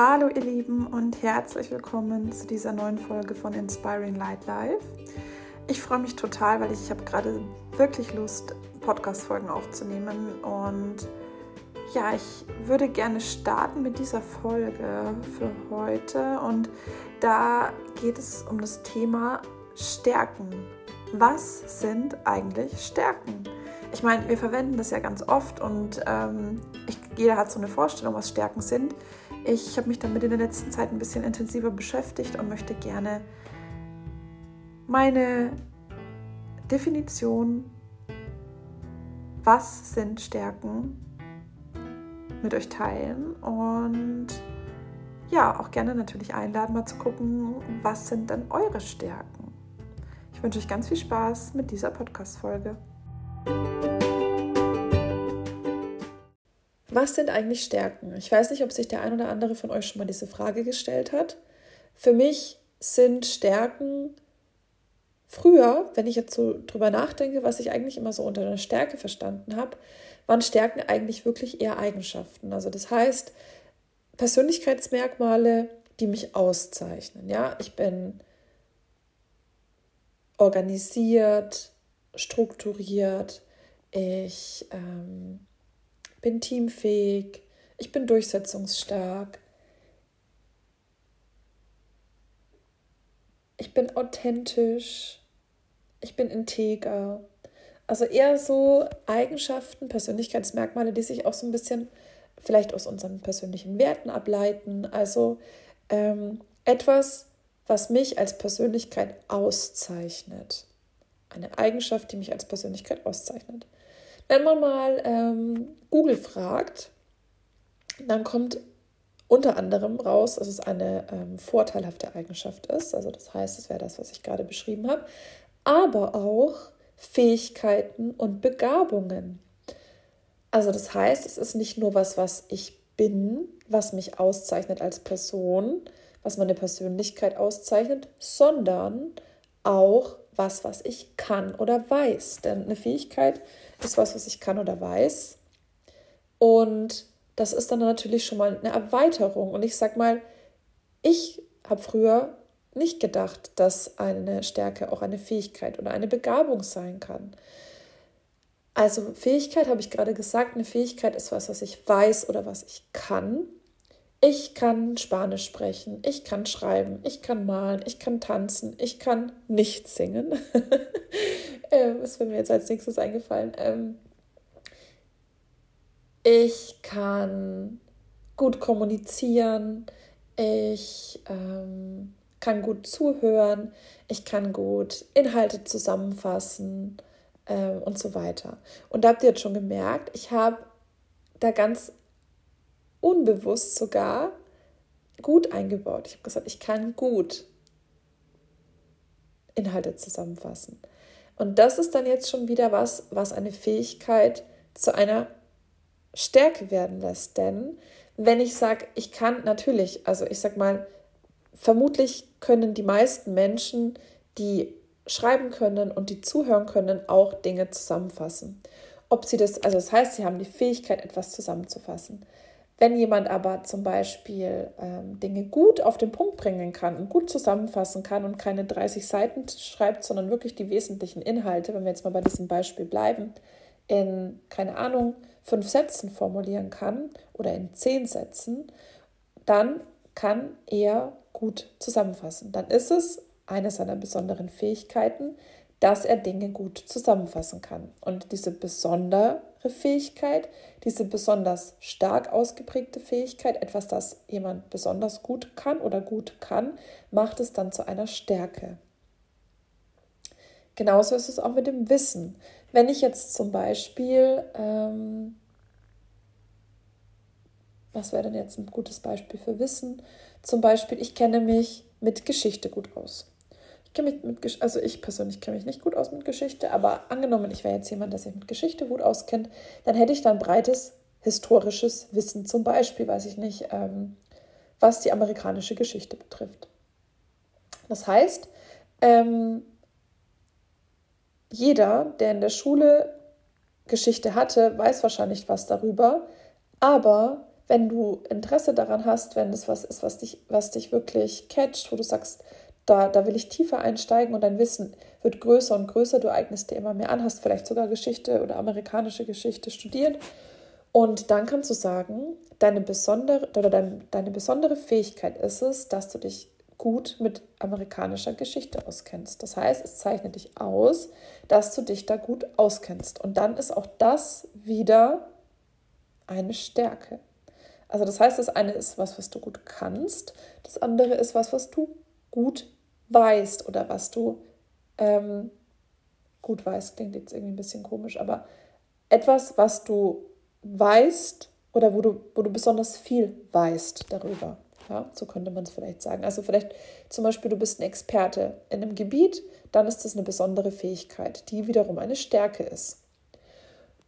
Hallo ihr Lieben und herzlich willkommen zu dieser neuen Folge von Inspiring Light Life. Ich freue mich total, weil ich, ich habe gerade wirklich Lust, Podcast-Folgen aufzunehmen und ja, ich würde gerne starten mit dieser Folge für heute und da geht es um das Thema Stärken. Was sind eigentlich Stärken? Ich meine, wir verwenden das ja ganz oft und ähm, ich, jeder hat so eine Vorstellung, was Stärken sind. Ich habe mich damit in der letzten Zeit ein bisschen intensiver beschäftigt und möchte gerne meine Definition, was sind Stärken, mit euch teilen und ja, auch gerne natürlich einladen, mal zu gucken, was sind denn eure Stärken. Ich wünsche euch ganz viel Spaß mit dieser Podcast-Folge. Was sind eigentlich Stärken? Ich weiß nicht, ob sich der ein oder andere von euch schon mal diese Frage gestellt hat. Für mich sind Stärken früher, wenn ich jetzt so drüber nachdenke, was ich eigentlich immer so unter einer Stärke verstanden habe, waren Stärken eigentlich wirklich eher Eigenschaften. Also das heißt, Persönlichkeitsmerkmale, die mich auszeichnen. Ja, ich bin organisiert, strukturiert, ich ähm, bin teamfähig, ich bin durchsetzungsstark, ich bin authentisch, ich bin integer. Also eher so Eigenschaften, Persönlichkeitsmerkmale, die sich auch so ein bisschen vielleicht aus unseren persönlichen Werten ableiten. Also ähm, etwas, was mich als Persönlichkeit auszeichnet. Eine Eigenschaft, die mich als Persönlichkeit auszeichnet. Wenn man mal ähm, Google fragt, dann kommt unter anderem raus, dass es eine ähm, vorteilhafte Eigenschaft ist. Also das heißt, es wäre das, was ich gerade beschrieben habe. Aber auch Fähigkeiten und Begabungen. Also das heißt, es ist nicht nur was, was ich bin, was mich auszeichnet als Person, was meine Persönlichkeit auszeichnet, sondern auch was, was ich kann oder weiß. Denn eine Fähigkeit ist was, was ich kann oder weiß. Und das ist dann natürlich schon mal eine Erweiterung. Und ich sag mal, ich habe früher nicht gedacht, dass eine Stärke auch eine Fähigkeit oder eine Begabung sein kann. Also Fähigkeit habe ich gerade gesagt, eine Fähigkeit ist was, was ich weiß oder was ich kann. Ich kann Spanisch sprechen, ich kann schreiben, ich kann malen, ich kann tanzen, ich kann nicht singen. ähm, wäre mir jetzt als nächstes eingefallen? Ähm, ich kann gut kommunizieren, ich ähm, kann gut zuhören, ich kann gut Inhalte zusammenfassen ähm, und so weiter. Und da habt ihr jetzt schon gemerkt, ich habe da ganz unbewusst sogar gut eingebaut. Ich habe gesagt, ich kann gut Inhalte zusammenfassen. Und das ist dann jetzt schon wieder was, was eine Fähigkeit zu einer Stärke werden lässt. Denn wenn ich sage, ich kann natürlich, also ich sag mal, vermutlich können die meisten Menschen, die schreiben können und die zuhören können, auch Dinge zusammenfassen. Ob sie das, also das heißt, sie haben die Fähigkeit, etwas zusammenzufassen. Wenn jemand aber zum Beispiel ähm, Dinge gut auf den Punkt bringen kann und gut zusammenfassen kann und keine 30 Seiten schreibt, sondern wirklich die wesentlichen Inhalte, wenn wir jetzt mal bei diesem Beispiel bleiben, in, keine Ahnung, fünf Sätzen formulieren kann oder in zehn Sätzen, dann kann er gut zusammenfassen. Dann ist es eine seiner besonderen Fähigkeiten, dass er Dinge gut zusammenfassen kann. Und diese besondere Fähigkeit, diese besonders stark ausgeprägte Fähigkeit, etwas, das jemand besonders gut kann oder gut kann, macht es dann zu einer Stärke. Genauso ist es auch mit dem Wissen. Wenn ich jetzt zum Beispiel, ähm, was wäre denn jetzt ein gutes Beispiel für Wissen? Zum Beispiel, ich kenne mich mit Geschichte gut aus. Ich kenne mich mit, also ich persönlich kenne mich nicht gut aus mit Geschichte, aber angenommen, ich wäre jetzt jemand, der sich mit Geschichte gut auskennt, dann hätte ich dann breites historisches Wissen, zum Beispiel, weiß ich nicht, ähm, was die amerikanische Geschichte betrifft. Das heißt, ähm, jeder, der in der Schule Geschichte hatte, weiß wahrscheinlich was darüber, aber wenn du Interesse daran hast, wenn es was ist, was dich, was dich wirklich catcht, wo du sagst, da, da will ich tiefer einsteigen und dein Wissen wird größer und größer, du eignest dir immer mehr an, hast vielleicht sogar Geschichte oder amerikanische Geschichte studiert. Und dann kannst du sagen, deine besondere, oder dein, deine besondere Fähigkeit ist es, dass du dich gut mit amerikanischer Geschichte auskennst. Das heißt, es zeichnet dich aus, dass du dich da gut auskennst. Und dann ist auch das wieder eine Stärke. Also das heißt, das eine ist was, was du gut kannst, das andere ist was, was du gut weißt oder was du ähm, gut weißt, klingt jetzt irgendwie ein bisschen komisch, aber etwas, was du weißt oder wo du, wo du besonders viel weißt darüber. Ja, so könnte man es vielleicht sagen. Also vielleicht zum Beispiel, du bist ein Experte in einem Gebiet, dann ist das eine besondere Fähigkeit, die wiederum eine Stärke ist.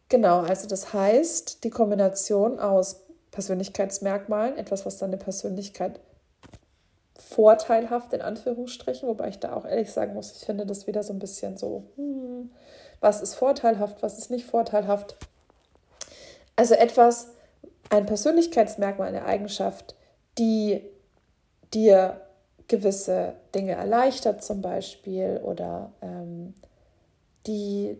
Genau, also das heißt, die Kombination aus Persönlichkeitsmerkmalen, etwas, was deine Persönlichkeit vorteilhaft in Anführungsstrichen, wobei ich da auch ehrlich sagen muss, ich finde das wieder so ein bisschen so, hm, was ist vorteilhaft, was ist nicht vorteilhaft. Also etwas, ein Persönlichkeitsmerkmal, eine Eigenschaft, die dir gewisse Dinge erleichtert zum Beispiel oder ähm, die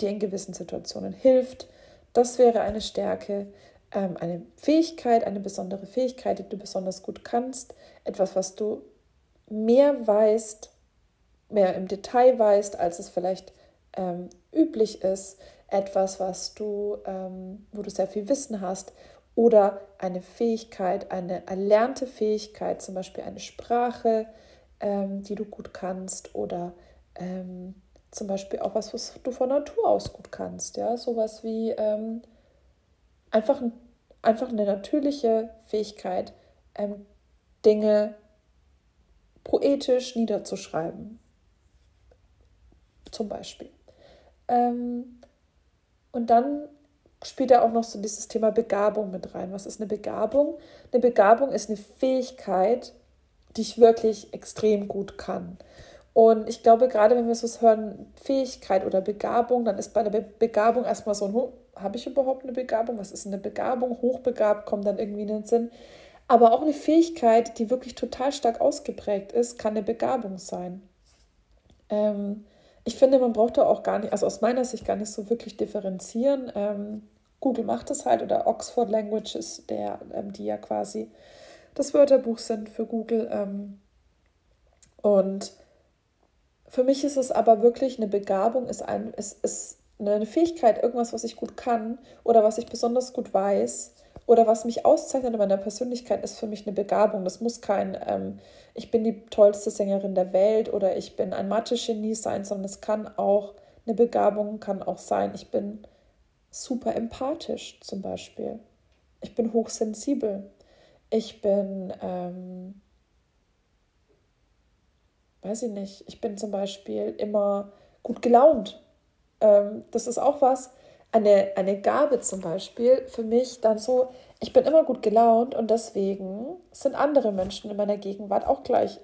dir in gewissen Situationen hilft. Das wäre eine Stärke eine Fähigkeit, eine besondere Fähigkeit, die du besonders gut kannst, etwas, was du mehr weißt, mehr im Detail weißt, als es vielleicht ähm, üblich ist, etwas, was du, ähm, wo du sehr viel Wissen hast. Oder eine Fähigkeit, eine erlernte Fähigkeit, zum Beispiel eine Sprache, ähm, die du gut kannst. Oder ähm, zum Beispiel auch was, was du von Natur aus gut kannst, ja, sowas wie ähm, einfach, einfach eine natürliche Fähigkeit, ähm, Dinge poetisch niederzuschreiben. Zum Beispiel. Ähm, und dann spielt da auch noch so dieses Thema Begabung mit rein. Was ist eine Begabung? Eine Begabung ist eine Fähigkeit, die ich wirklich extrem gut kann. Und ich glaube, gerade wenn wir so hören, Fähigkeit oder Begabung, dann ist bei der Be Begabung erstmal so ein, habe ich überhaupt eine Begabung? Was ist eine Begabung? Hochbegabt kommt dann irgendwie in den Sinn. Aber auch eine Fähigkeit, die wirklich total stark ausgeprägt ist, kann eine Begabung sein. Ähm, ich finde, man braucht da auch gar nicht, also aus meiner Sicht gar nicht so wirklich differenzieren. Ähm, Google macht das halt oder Oxford Languages, der, ähm, die ja quasi das Wörterbuch sind für Google. Ähm, und für mich ist es aber wirklich eine Begabung, ist, ein, ist, ist eine Fähigkeit, irgendwas, was ich gut kann oder was ich besonders gut weiß oder was mich auszeichnet in meiner Persönlichkeit, ist für mich eine Begabung. Das muss kein, ähm, ich bin die tollste Sängerin der Welt oder ich bin ein Mathe-Genie sein, sondern es kann auch eine Begabung, kann auch sein, ich bin super empathisch zum Beispiel. Ich bin hochsensibel. Ich bin, ähm, weiß ich nicht, ich bin zum Beispiel immer gut gelaunt ähm, das ist auch was, eine, eine Gabe zum Beispiel für mich dann so, ich bin immer gut gelaunt und deswegen sind andere Menschen in meiner Gegenwart auch gleich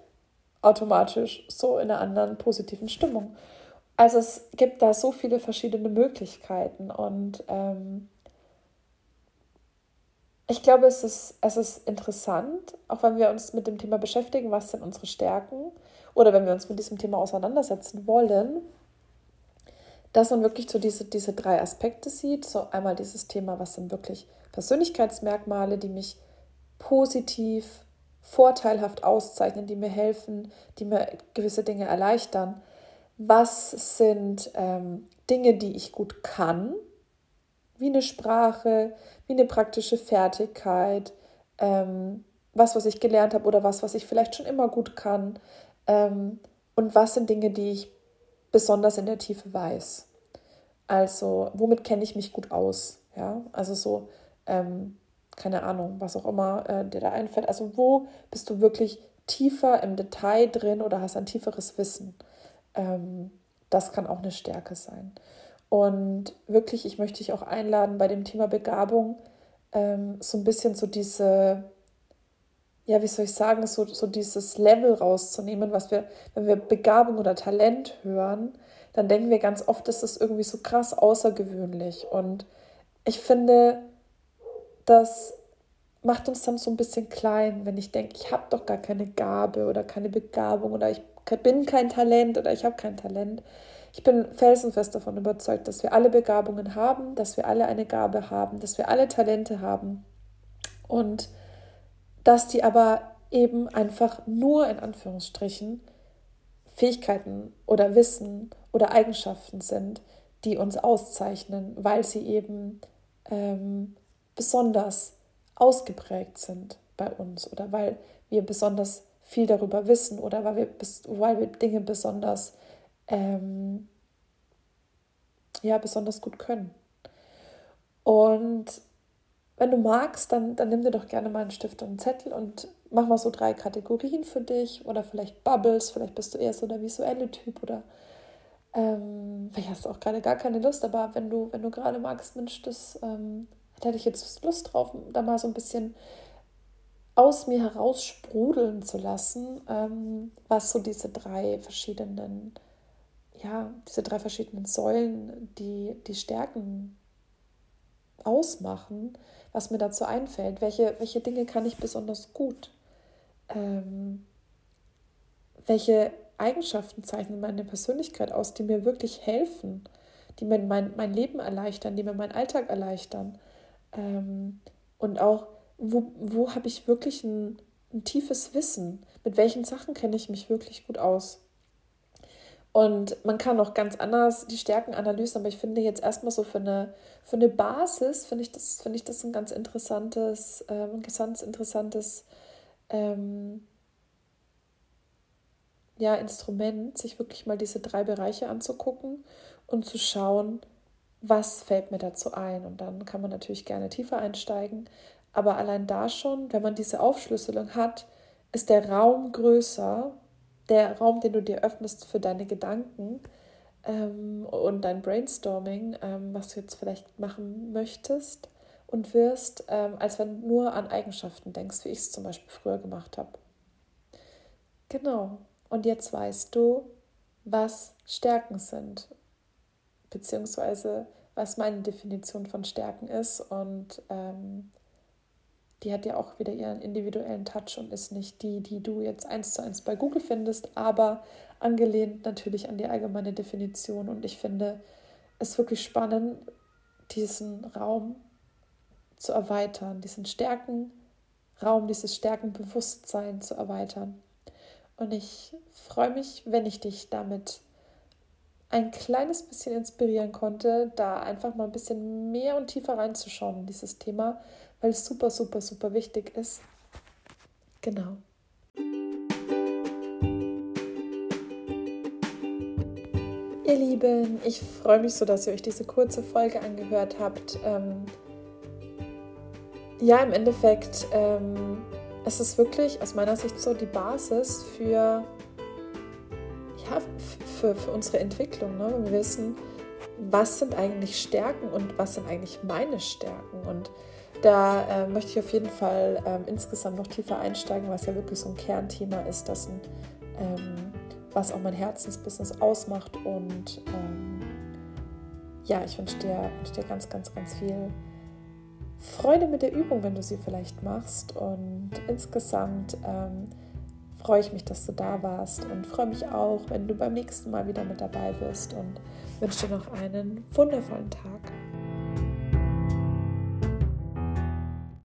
automatisch so in einer anderen positiven Stimmung. Also es gibt da so viele verschiedene Möglichkeiten und ähm, ich glaube, es ist, es ist interessant, auch wenn wir uns mit dem Thema beschäftigen, was sind unsere Stärken oder wenn wir uns mit diesem Thema auseinandersetzen wollen, dass man wirklich so diese, diese drei Aspekte sieht. So einmal dieses Thema, was sind wirklich Persönlichkeitsmerkmale, die mich positiv, vorteilhaft auszeichnen, die mir helfen, die mir gewisse Dinge erleichtern. Was sind ähm, Dinge, die ich gut kann, wie eine Sprache, wie eine praktische Fertigkeit, ähm, was, was ich gelernt habe oder was, was ich vielleicht schon immer gut kann. Ähm, und was sind Dinge, die ich besonders in der Tiefe weiß. Also, womit kenne ich mich gut aus? Ja, also so, ähm, keine Ahnung, was auch immer äh, dir da einfällt. Also, wo bist du wirklich tiefer im Detail drin oder hast ein tieferes Wissen? Ähm, das kann auch eine Stärke sein. Und wirklich, ich möchte dich auch einladen, bei dem Thema Begabung ähm, so ein bisschen so diese ja, wie soll ich sagen, so, so dieses Level rauszunehmen, was wir, wenn wir Begabung oder Talent hören, dann denken wir ganz oft, das ist irgendwie so krass außergewöhnlich. Und ich finde, dass macht uns dann so ein bisschen klein, wenn ich denke, ich habe doch gar keine Gabe oder keine Begabung oder ich bin kein Talent oder ich habe kein Talent. Ich bin felsenfest davon überzeugt, dass wir alle Begabungen haben, dass wir alle eine Gabe haben, dass wir alle Talente haben. Und dass die aber eben einfach nur in Anführungsstrichen Fähigkeiten oder Wissen oder Eigenschaften sind, die uns auszeichnen, weil sie eben ähm, besonders ausgeprägt sind bei uns oder weil wir besonders viel darüber wissen oder weil wir, weil wir Dinge besonders, ähm, ja, besonders gut können. Und wenn du magst, dann, dann nimm dir doch gerne mal einen Stift und einen Zettel und mach mal so drei Kategorien für dich oder vielleicht Bubbles, vielleicht bist du eher so der visuelle Typ oder ähm, vielleicht hast du auch gerade gar keine Lust, aber wenn du, wenn du gerade magst, Mensch, das ähm, hätte ich jetzt Lust drauf, da mal so ein bisschen aus mir heraus sprudeln zu lassen, ähm, was so diese drei verschiedenen, ja, diese drei verschiedenen Säulen, die die Stärken ausmachen, was mir dazu einfällt, welche, welche Dinge kann ich besonders gut, ähm, welche Eigenschaften zeichnen meine Persönlichkeit aus, die mir wirklich helfen, die mir mein, mein Leben erleichtern, die mir meinen Alltag erleichtern. Ähm, und auch, wo, wo habe ich wirklich ein, ein tiefes Wissen? Mit welchen Sachen kenne ich mich wirklich gut aus? Und man kann auch ganz anders die Stärken analysieren, aber ich finde jetzt erstmal so für eine, für eine Basis, finde ich, das, find ich das ein ganz interessantes, ähm, ganz interessantes ähm, ja, Instrument, sich wirklich mal diese drei Bereiche anzugucken und zu schauen, was fällt mir dazu ein. Und dann kann man natürlich gerne tiefer einsteigen. Aber allein da schon, wenn man diese Aufschlüsselung hat, ist der Raum größer, der Raum, den du dir öffnest für deine Gedanken ähm, und dein Brainstorming, ähm, was du jetzt vielleicht machen möchtest und wirst, ähm, als wenn du nur an Eigenschaften denkst, wie ich es zum Beispiel früher gemacht habe. Genau. Und jetzt weißt du, was Stärken sind beziehungsweise was meine Definition von Stärken ist. Und ähm, die hat ja auch wieder ihren individuellen Touch und ist nicht die, die du jetzt eins zu eins bei Google findest, aber angelehnt natürlich an die allgemeine Definition. Und ich finde es wirklich spannend, diesen Raum zu erweitern, diesen Stärkenraum, dieses Stärkenbewusstsein zu erweitern. Und ich freue mich, wenn ich dich damit ein kleines bisschen inspirieren konnte, da einfach mal ein bisschen mehr und tiefer reinzuschauen in dieses Thema, weil es super, super, super wichtig ist. Genau. Ihr Lieben, ich freue mich so, dass ihr euch diese kurze Folge angehört habt. Ähm, ja, im Endeffekt ähm, es ist wirklich aus meiner Sicht so die Basis für ja, für, für unsere Entwicklung. Ne? wir wissen, was sind eigentlich Stärken und was sind eigentlich meine Stärken. Und da äh, möchte ich auf jeden Fall ähm, insgesamt noch tiefer einsteigen, was ja wirklich so ein Kernthema ist, das ein, ähm, was auch mein Herzensbusiness ausmacht. Und ähm, ja, ich wünsche dir, wünsch dir ganz, ganz, ganz viel Freude mit der Übung, wenn du sie vielleicht machst. Und insgesamt ähm, freue ich mich, dass du da warst und freue mich auch, wenn du beim nächsten Mal wieder mit dabei bist und wünsche dir noch einen wundervollen Tag.